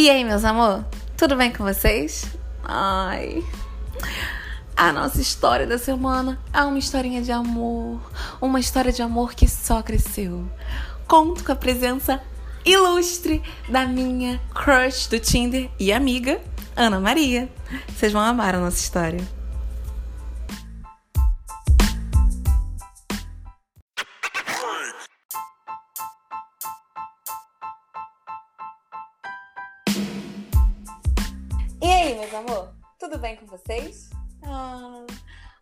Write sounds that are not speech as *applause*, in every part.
E aí, meus amor? Tudo bem com vocês? Ai. A nossa história da semana é uma historinha de amor. Uma história de amor que só cresceu. Conto com a presença ilustre da minha crush do Tinder e amiga, Ana Maria. Vocês vão amar a nossa história. Amor? Tudo bem com vocês? Ah,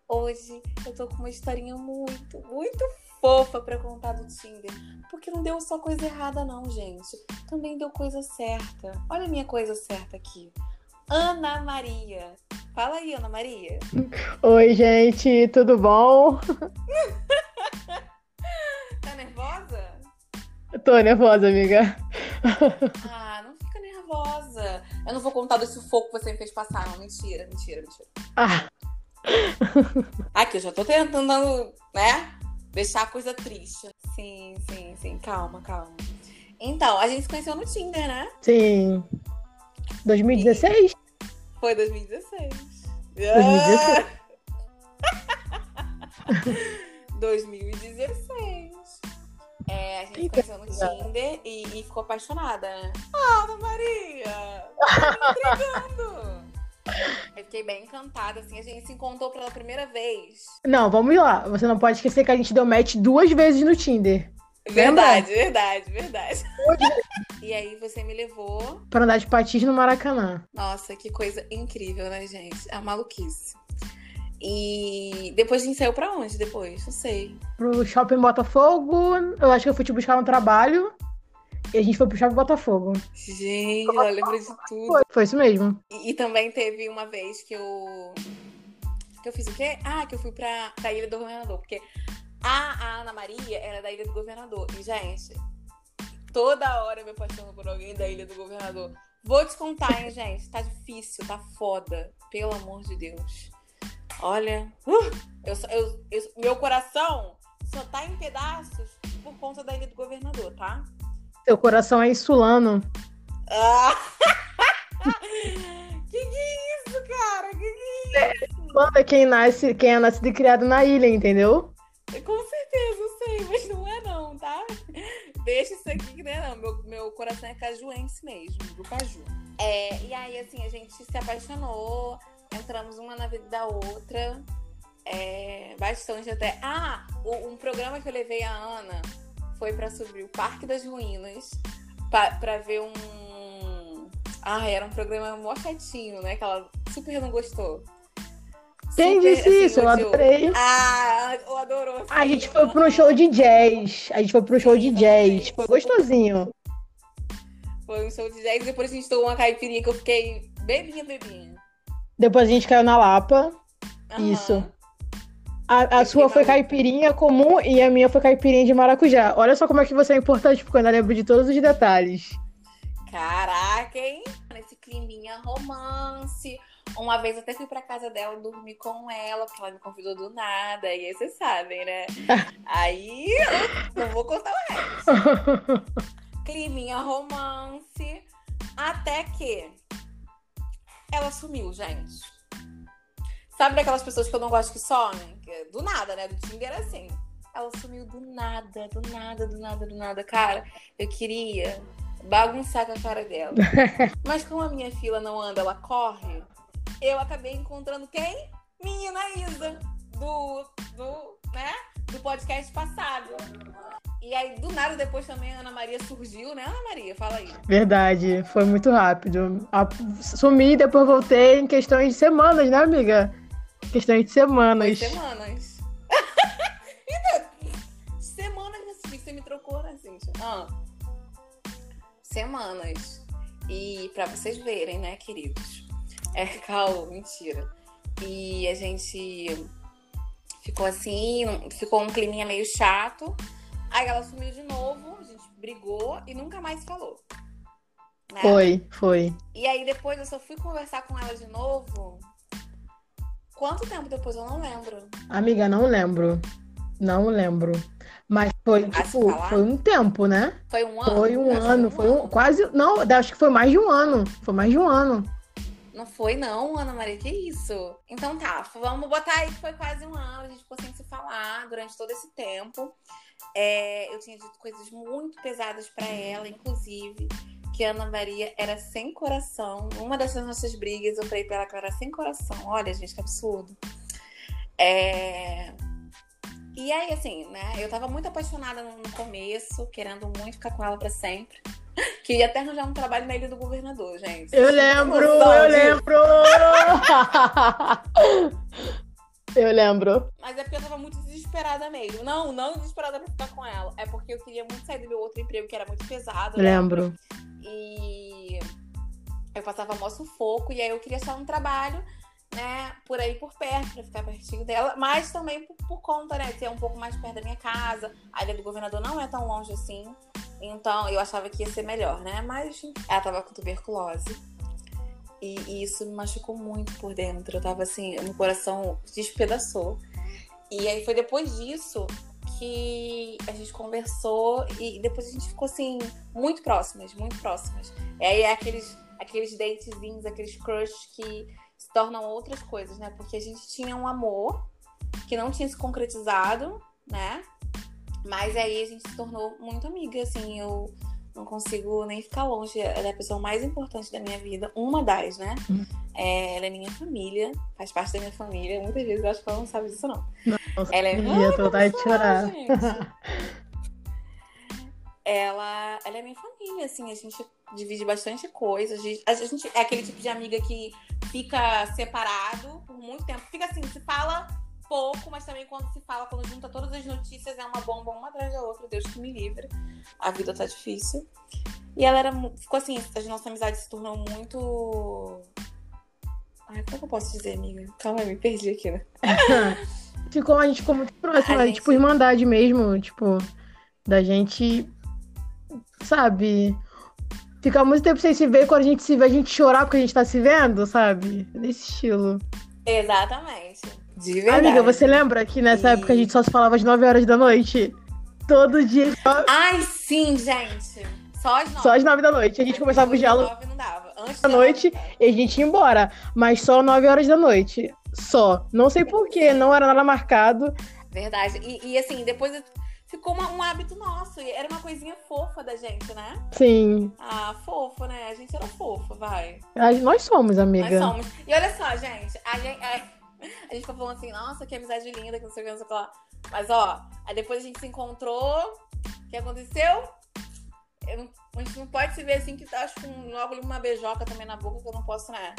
hoje eu tô com uma historinha muito, muito fofa pra contar do Tinder. Porque não deu só coisa errada, não, gente. Também deu coisa certa. Olha a minha coisa certa aqui. Ana Maria. Fala aí, Ana Maria. Oi, gente, tudo bom? *laughs* Tá nervosa? Tô nervosa, amiga. Ah. Eu não vou contar do sufoco que você me fez passar, não. Mentira, mentira, mentira. Ah, *laughs* Aqui, eu já tô tentando, né? Deixar a coisa triste. Sim, sim, sim. Calma, calma. Então, a gente se conheceu no Tinder, né? sim. 2016? Foi 2016. 2016. 2016. É, a gente Eita, conheceu no Tinder e, e ficou apaixonada, né? Ah, Ana Maria! Tá me entregando! Eu fiquei bem encantada, assim. A gente se encontrou pela primeira vez. Não, vamos lá. Você não pode esquecer que a gente deu match duas vezes no Tinder. Verdade, verdade, verdade. E aí você me levou. Pra andar de patins no Maracanã. Nossa, que coisa incrível, né, gente? A maluquice. E depois a gente saiu pra onde depois? Não sei. Pro shopping Botafogo. Eu acho que eu fui te buscar no trabalho. E a gente foi pro shopping Botafogo. Gente, ela lembra de tudo. Foi, foi isso mesmo. E, e também teve uma vez que eu. Que eu fiz o quê? Ah, que eu fui pra, pra Ilha do Governador. Porque a, a Ana Maria era da Ilha do Governador. E, gente, toda hora eu me apaixono por alguém da Ilha do Governador. Vou te contar, hein, gente? Tá difícil, tá foda. Pelo amor de Deus. Olha. uh, eu, eu, eu- meu coração só tá em pedaços por conta da Ilha do Governador, tá? Seu coração é insulano. Ah! *laughs* que que é isso, cara? Que que é isso? Manda quem nasce, quem é nascido e criado na ilha, entendeu? Com certeza, eu sei, mas não é não, tá? Deixa isso aqui que não é não. Meu, meu coração é cajuense mesmo, do caju. É, e aí, assim, a gente se apaixonou, entramos uma na vida da outra. É, bastante até. Ah, um programa que eu levei a Ana foi pra subir o Parque das Ruínas pra, pra ver um. Ah, era um programa mó chatinho, né? Que ela super não gostou. Quem Super, disse assim, isso? Eu odiou. adorei. Ah, eu adorou. A gente foi pro show de jazz. A gente foi pro show de jazz. Foi gostosinho. Foi um show de jazz, depois a gente tomou uma caipirinha que eu fiquei bebinha, bebinha. Depois a gente caiu na Lapa. Aham. Isso. A, a sua foi caipirinha comum e a minha foi caipirinha de maracujá. Olha só como é que você é importante, porque eu ainda lembro de todos os detalhes. Caraca, hein? Nesse climinha romance. Uma vez até fui pra casa dela dormir com ela, porque ela me convidou do nada. E aí vocês sabem, né? *laughs* Aí eu não vou contar o resto. *laughs* Climinha romance. Até que ela sumiu, gente. Sabe daquelas pessoas que eu não gosto que somem? É Do nada, né? Do Tinder é assim. Ela sumiu do nada, do nada, do nada, do nada. Cara, eu queria bagunçar com a cara dela. *laughs* Mas como a minha fila não anda, ela corre, eu acabei encontrando quem? Menina Isa, do, do, né? Do podcast passado. E aí, do nada, depois também a Ana Maria surgiu, né? Ana Maria, fala aí. Verdade, foi muito rápido. Sumi e depois voltei em questões de semanas, né, amiga? Questões de Foi semanas. *laughs* semanas. Eita, semanas você me trocou, né, Cíntia? Ah. Semanas. E pra vocês verem, né, queridos? É, *laughs* calma, mentira. E a gente ficou assim, ficou um climinha meio chato. Aí ela sumiu de novo, a gente brigou e nunca mais falou. né? Foi, foi. E aí depois eu só fui conversar com ela de novo. Quanto tempo depois eu não lembro. Amiga, não lembro. Não lembro. Mas foi, tipo, foi um tempo, né? Foi um ano? Foi um ano, foi um, quase, não, acho que foi mais de um ano. Foi mais de um ano. Não foi, não, Ana Maria, que isso? Então tá, vamos botar aí que foi quase um ano, a gente ficou sem se falar durante todo esse tempo. É, eu tinha dito coisas muito pesadas pra ela, inclusive, que a Ana Maria era sem coração. Uma dessas nossas brigas, eu falei pra ela que ela era sem coração. Olha, gente, que absurdo. É, E aí, assim, né? Eu tava muito apaixonada no no começo, querendo muito ficar com ela pra sempre. *laughs* Queria até arranjar um trabalho na Ilha do Governador, gente. Eu lembro, eu lembro. *laughs* Eu lembro. Mas é porque eu tava muito desesperada mesmo. Não, não desesperada pra ficar com ela. É porque eu queria muito sair do meu outro emprego, que era muito pesado. né? Lembro. E eu passava mó sufoco. E aí eu queria só um trabalho, né, por aí por perto, pra ficar pertinho dela. Mas também por, por conta, né, ser um pouco mais perto da minha casa. A ilha do governador não é tão longe assim. Então eu achava que ia ser melhor, né? Mas ela tava com tuberculose. E, e isso me machucou muito por dentro. Eu tava assim, meu coração despedaçou. E aí foi depois disso que a gente conversou e depois a gente ficou assim, muito próximas, muito próximas. E aí é aqueles, aqueles datezinhos, aqueles crush que se tornam outras coisas, né? Porque a gente tinha um amor que não tinha se concretizado, né? Mas aí a gente se tornou muito amiga, assim, eu não consigo nem ficar longe. Ela é a pessoa mais importante da minha vida, uma das, né? Hum. É, ela é minha família, faz parte da minha família. Muitas vezes eu acho que ela não sabe disso, não. Nossa, Ela é- eu tô vontade de chorar. ela, ela é minha família, assim, a gente divide bastante coisa. A gente, a gente é aquele tipo de amiga que fica separado por muito tempo. Fica assim, se fala pouco, mas também quando se fala, quando junta todas as notícias, é uma bomba uma atrás da outra. Deus que me livre. A vida tá difícil. E ela era. Ficou assim, a nossa amizade se tornou muito. Ai, como eu posso dizer, amiga? Calma aí, me perdi aqui, né? *laughs* Ficou, a gente ficou muito próxima, A gente- tipo, irmandade mesmo, tipo, da gente, sabe, ficar muito tempo sem se ver, quando a gente se vê, a gente chorar porque a gente tá se vendo, sabe? Desse estilo. Exatamente. De verdade. Amiga, você lembra que nessa E- época a gente só se falava às 9 horas da noite? Todo dia, Ai, sim, gente. Só as nove. só às 9 da noite. A gente começava o diálogo nove não dava. Antes da noite dava. e a gente ia embora, mas só 9 horas da noite. Só. Não sei porquê, não era nada marcado. Verdade. E, e, assim, depois ficou uma- um hábito nosso. E Era uma coisinha fofa da gente, né? Sim, Ah, fofo, né? A gente era fofa, vai. nós somos, amiga. Nós somos. E olha só, gente. A gente, a, a gente ficou falando assim, nossa, que amizade linda, que não sei o que, não sei o que lá. Mas, ó, aí depois a gente se encontrou. O que aconteceu? Eu a gente não pode se ver assim, que tá acho, com logo uma beijoca também na boca, que eu não posso, né?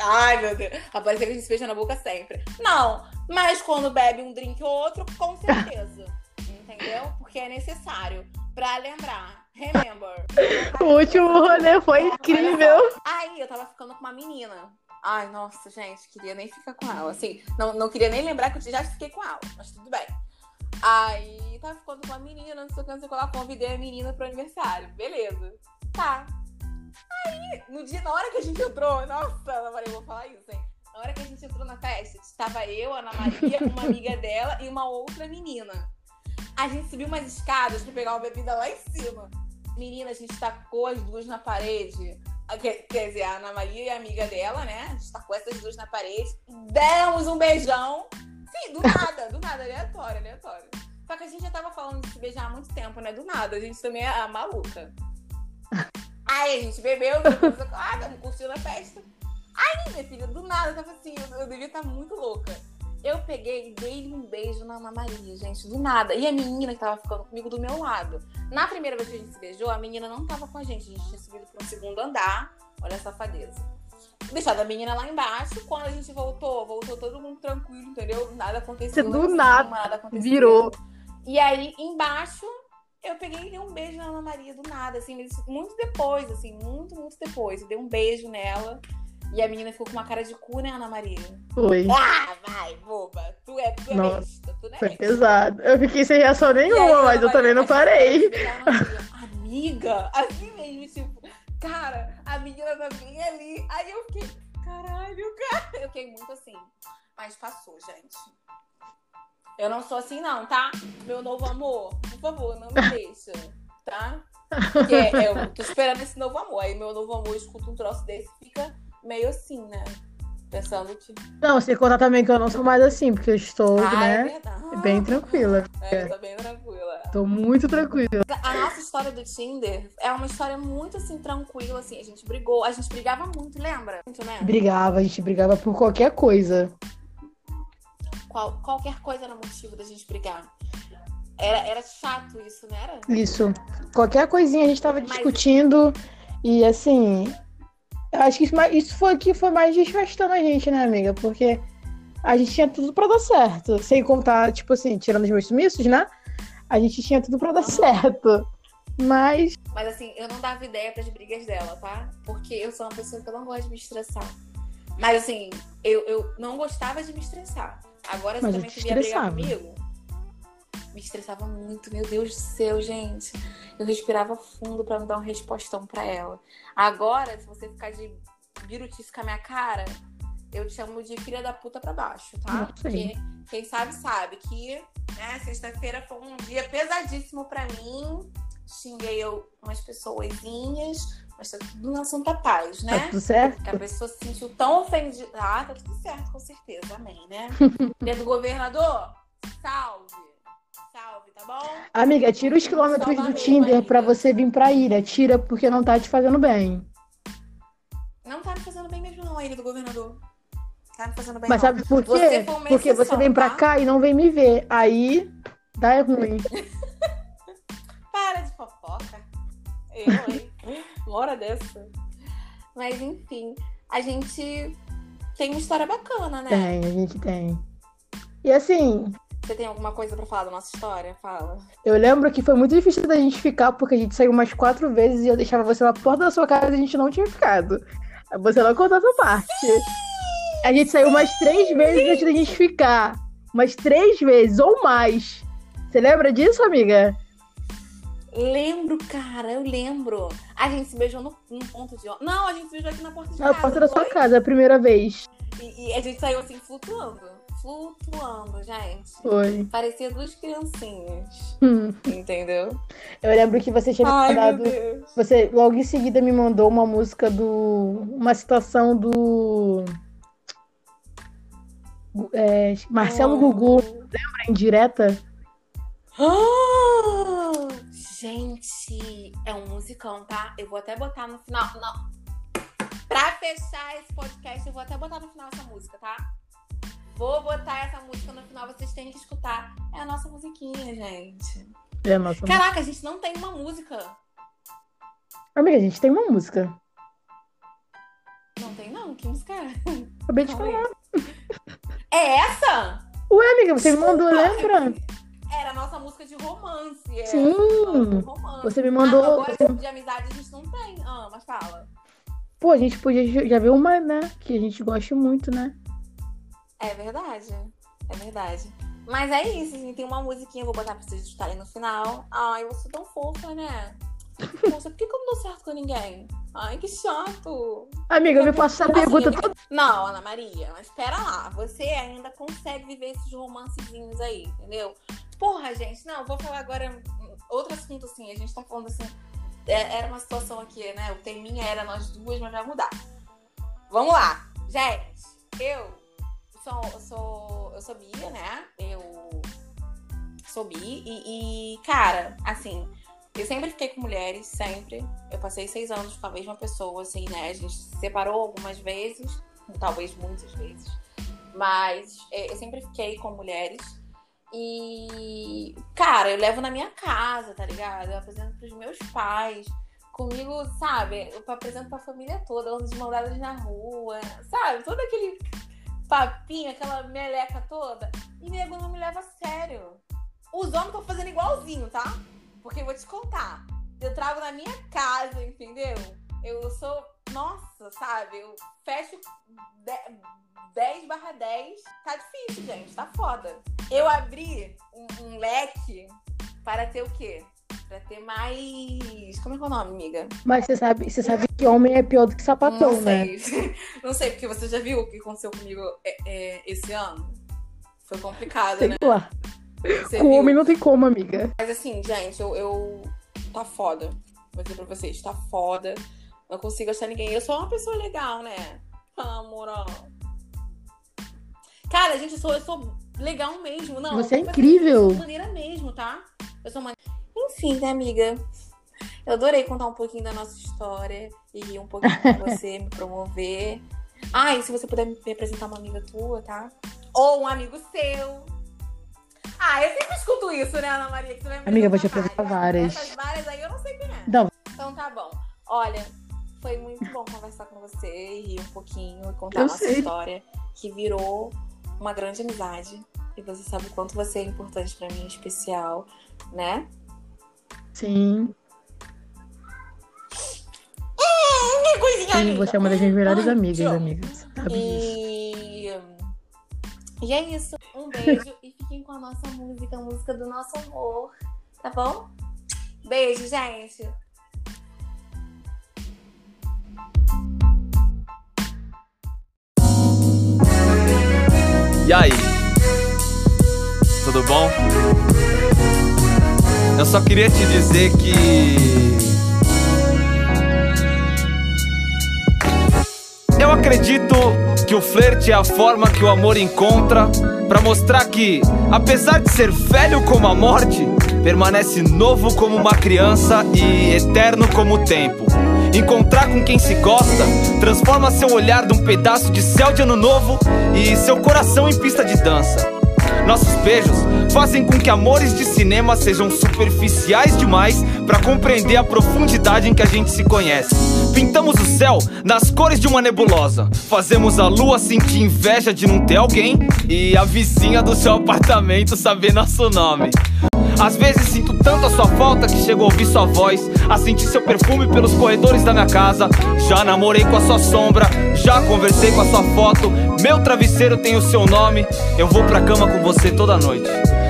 Ai, meu Deus. Aparece que a gente se beija na boca sempre. Não, mas quando bebe um drink ou outro, com certeza. *laughs* Entendeu? Porque é necessário. Pra lembrar. Remember. *laughs* O último rolê foi incrível. Aí eu tava ficando com uma menina. Ai, nossa, gente, queria nem ficar com ela. Assim, não, não queria nem lembrar que eu já fiquei com ela, mas tudo bem. Aí tava ficando com uma menina, não sei o que, não sei o que lá, convidei a menina pro aniversário. Beleza. Tá. Aí, no dia, na hora que a gente entrou, nossa, Ana Maria, eu vou falar isso, hein? Na hora que a gente entrou na festa, estava eu, Ana Maria, uma amiga dela e uma outra menina. A gente subiu umas escadas pra pegar uma bebida lá em cima. Menina, a gente tacou as duas na parede. Quer, dizer, a Ana Maria e a amiga dela, né? A gente tacou essas duas na parede. Demos um beijão. Sim, do nada, do nada, aleatório, aleatório. Só que a gente já tava falando de se beijar há muito tempo, né? Do nada. A gente também é a maluca. Aí a gente bebeu, ah, curtindo a festa. Aí, minha filha, do nada, eu tava assim, eu, eu devia estar muito louca. Eu peguei e dei um beijo na Ana Maria, gente, do nada. E a menina que tava ficando comigo do meu lado. Na primeira vez que a gente se beijou, a menina não tava com a gente. A gente tinha subido para um segundo andar. Olha a safadeza. Deixado a menina lá embaixo. Quando a gente voltou, voltou todo mundo tranquilo, entendeu? Nada aconteceu. Do não aconteceu, nada, nada aconteceu. virou. E aí, embaixo, eu peguei e dei um beijo na Ana Maria do nada, assim, muito depois, assim, muito, muito depois. Eu dei um beijo nela. E a menina ficou com uma cara de cu, né, Ana Maria? Foi. Ah, vai, boba. Tu é, tu é Nossa, besta, tu não é Foi besta. pesado. Eu fiquei sem reação E aí, nenhuma, Ana mas eu também não parei. Amiga, assim mesmo, tipo, cara, a menina tá bem ali. Aí eu fiquei, caralho, cara. Eu fiquei muito assim. Mas passou, gente. Eu não sou assim, não, tá? Meu novo amor, por favor, não me deixa, tá? Porque eu tô esperando esse novo amor. Aí meu novo amor escuta um troço desse fica meio assim, né? Pensando que. Não, você contar também que eu não sou mais assim, porque eu estou, Ah, né? é. Bem tranquila. É, eu tô bem tranquila. Tô muito tranquila. A nossa história do Tinder é uma história muito assim, tranquila, assim. A gente brigou, a gente brigava muito, lembra? Muito, né? Brigava, a gente brigava por qualquer coisa. Qual- qualquer coisa era motivo da gente brigar. Era, era chato isso, né? Era? Isso. Qualquer coisinha a gente tava discutindo. E assim. Eu Acho que isso, foi que foi mais desgastando a gente, né, amiga? Porque a gente tinha tudo pra dar certo. Sem contar, tipo assim, tirando os meus sumiços, né? A gente tinha tudo pra dar *laughs* certo. Mas. Mas assim, eu não dava ideia pras brigas dela, tá? Porque eu sou uma pessoa que eu não gosto de me estressar. Mas assim, eu, eu não gostava de me estressar. Agora, Mas se eu também vier brigar comigo, me estressava muito, meu Deus do céu, gente. Eu respirava fundo pra não dar um respostão pra ela. Agora, se você ficar de birutice com a minha cara, eu te chamo de filha da puta pra baixo, tá? Porque quem sabe, sabe que né, sexta-feira foi um dia pesadíssimo pra mim. Xinguei eu umas pessoazinhas, mas tá tudo na santa paz, Tá né? tudo certo? Que a pessoa se sentiu tão ofendida. Ah, tá tudo certo, com certeza. Amém, né? *laughs* Filha do governador, salve. Salve, tá bom? Amiga, tira os quilômetros Salva do mesmo, Tinder amiga. pra você vir pra ilha. Tira porque não tá te fazendo bem. Não tá me fazendo bem mesmo, não, a ilha do governador. Tá me fazendo bem, Mas não. sabe por quê? Você Porque você vem pra tá? cá e não vem me ver. Aí dá ruim. *laughs* Para de fofoca. Eu, hein? *laughs* Uma hora dessa. Mas enfim, a gente tem uma história bacana, né? Tem, a gente tem. E assim, Você tem alguma coisa pra falar da nossa história? Fala. eu lembro que foi muito difícil da gente ficar, porque a gente saiu umas quatro vezes e eu deixava você na porta da sua casa e a gente não tinha ficado. Você não contou essa parte. A gente saiu umas três vezes antes da gente ficar. Umas três vezes ou mais. Você lembra disso, amiga? Lembro, cara, eu lembro. A gente se beijou no, num ponto de. Não, a gente se beijou aqui na porta de Na casa. porta da sua casa, a primeira vez. E, e a gente saiu assim, flutuando. Flutuando, gente. Foi. Parecia duas criancinhas. Hum. Entendeu? Eu lembro que você tinha Ai, mandado. Você logo em seguida me mandou uma música do. Uma citação do. é, Marcelo Gugu, em direta. Ah, gente, é um musicão, tá? Eu vou até botar no final. Não. Pra fechar esse podcast, eu vou até botar no final essa música, tá? Vou botar essa música no final, vocês têm que escutar. É a nossa musiquinha, gente. É, nossa. Caraca, a gente não tem uma música. Amiga, a gente tem uma música. Não tem, não? Que música é? Acabei de falar. É essa? Ué, amiga, você me mandou, lembra? Era a nossa música de romance. É. Sim. De romance. Você me mandou. Ah, agora você- de amizade a gente não tem. Ah, mas fala. Pô, a gente podia já ver uma, né? Que a gente gosta muito, né? É verdade. É verdade. Mas é isso, gente. Tem uma musiquinha, eu vou botar pra vocês escutarem no final. Ai, eu sou tão fofa, né? Nossa, por que, que eu não dou certo com ninguém? Ai, que chato. Amiga, me passa essa Assim, pergunta eu- toda. Não, Ana Maria, mas espera lá. Você ainda consegue viver esses romancezinhos aí, entendeu? Porra, gente, não, eu vou falar agora outro assunto assim. A gente tá falando assim. é- Era uma situação aqui, né? O teminha era nós duas, mas vai mudar. Vamos lá. Gente, eu sou, eu sou, eu sou né? Eu sou bi e, e, cara, assim, eu sempre fiquei com mulheres, sempre. Eu passei seis anos com a mesma pessoa, assim, né? A gente se separou algumas vezes, talvez muitas vezes. Mas é, eu sempre fiquei com mulheres. E, cara, eu levo na minha casa, tá ligado? Eu apresento pros meus pais. Comigo, sabe? Eu apresento pra família toda, ando de mão dadas na rua, sabe? Todo aquele papinho, aquela meleca toda. E nego não me leva a sério. Os homens estão fazendo igualzinho, tá? Porque eu vou te contar. Eu trago na minha casa, entendeu? Eu sou. Nossa, sabe? Eu fecho de- 10 barra 10. Tá difícil, gente. Tá foda. Eu abri um, um leque para ter o quê? Pra ter mais. Como é que é o nome, amiga? Mas você sabe, você sabe que homem é pior do que sapatão, não né? sei. *laughs* Não sei, porque você já viu o que aconteceu comigo é, é, esse ano? Foi complicado, Sei né? lá. Você Com viu? homem não tem como, amiga. Mas assim, gente, eu, eu. Tá foda. Vou dizer pra vocês, tá foda. Não consigo achar ninguém. Eu sou uma pessoa legal, né? Amorão. Cara, gente, eu sou, eu sou legal mesmo. Não, Você é incrível. Eu sou maneira mesmo, tá? Eu sou maneira. Enfim, né, amiga? Eu adorei contar um pouquinho da nossa história e rir um pouquinho com você, me promover. Ah, e se você puder me apresentar uma amiga tua, tá? Ou um amigo seu. Ah, eu sempre escuto isso, né, Ana Maria? Que você vai me Amiga, eu vou te apresentar várias. Essas várias aí eu não sei quem é. Não. Então tá bom. Olha, foi muito bom conversar com você e rir um pouquinho e contar Eu a nossa sei. história, que virou uma grande amizade. E você sabe o quanto você é importante pra mim, especial, né? Sim. Que coisinha Sim, você é uma das minhas melhores Ai, amigas, tchau. amiga. Você sabe disso. E... e é isso. Um beijo e fiquem com a nossa música, a música do nosso amor. Tá bom? Beijo, gente. E aí? Tudo bom? Eu só queria te dizer que. Eu acredito que o flerte é a forma que o amor encontra pra mostrar que, apesar de ser velho como a morte, permanece novo como uma criança e eterno como o tempo. Encontrar com quem se gosta transforma seu olhar num pedaço de céu de ano novo e seu coração em pista de dança. Nossos beijos fazem com que amores de cinema sejam superficiais demais pra compreender a profundidade em que a gente se conhece. Pintamos o céu nas cores de uma nebulosa. Fazemos a lua sentir inveja de não ter alguém e a vizinha do seu apartamento saber nosso nome. Às vezes sinto tanto a sua falta que chego a ouvir sua voz, a sentir seu perfume pelos corredores da minha casa. Já namorei com a sua sombra, já conversei com a sua foto. Meu travesseiro tem o seu nome. Eu vou pra cama com você toda noite.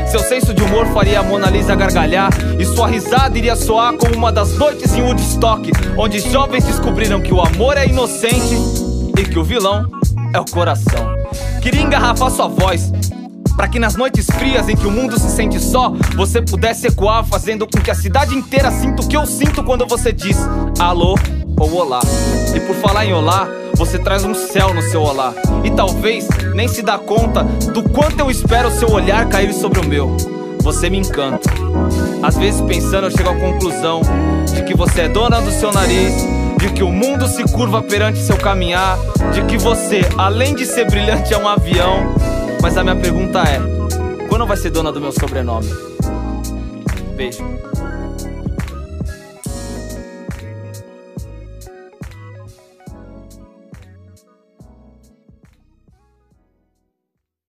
Seu senso de humor faria a Mona Lisa gargalhar E sua risada iria soar como uma das noites em Woodstock Onde jovens descobriram que o amor é inocente E que o vilão é o coração Queria engarrafar sua voz Pra que nas noites frias em que o mundo se sente só Você pudesse ecoar fazendo com que a cidade inteira sinta o que eu sinto quando você diz Alô ou olá. E por falar em olá, você traz um céu no seu olá. E talvez nem se dá conta do quanto eu espero seu olhar cair sobre o meu. Você me encanta. Às vezes pensando eu chego à conclusão De que você é dona do seu nariz de que o mundo se curva perante seu caminhar, de que você, além de ser brilhante, é um avião. Mas a minha pergunta é: quando vai ser dona do meu sobrenome? Beijo.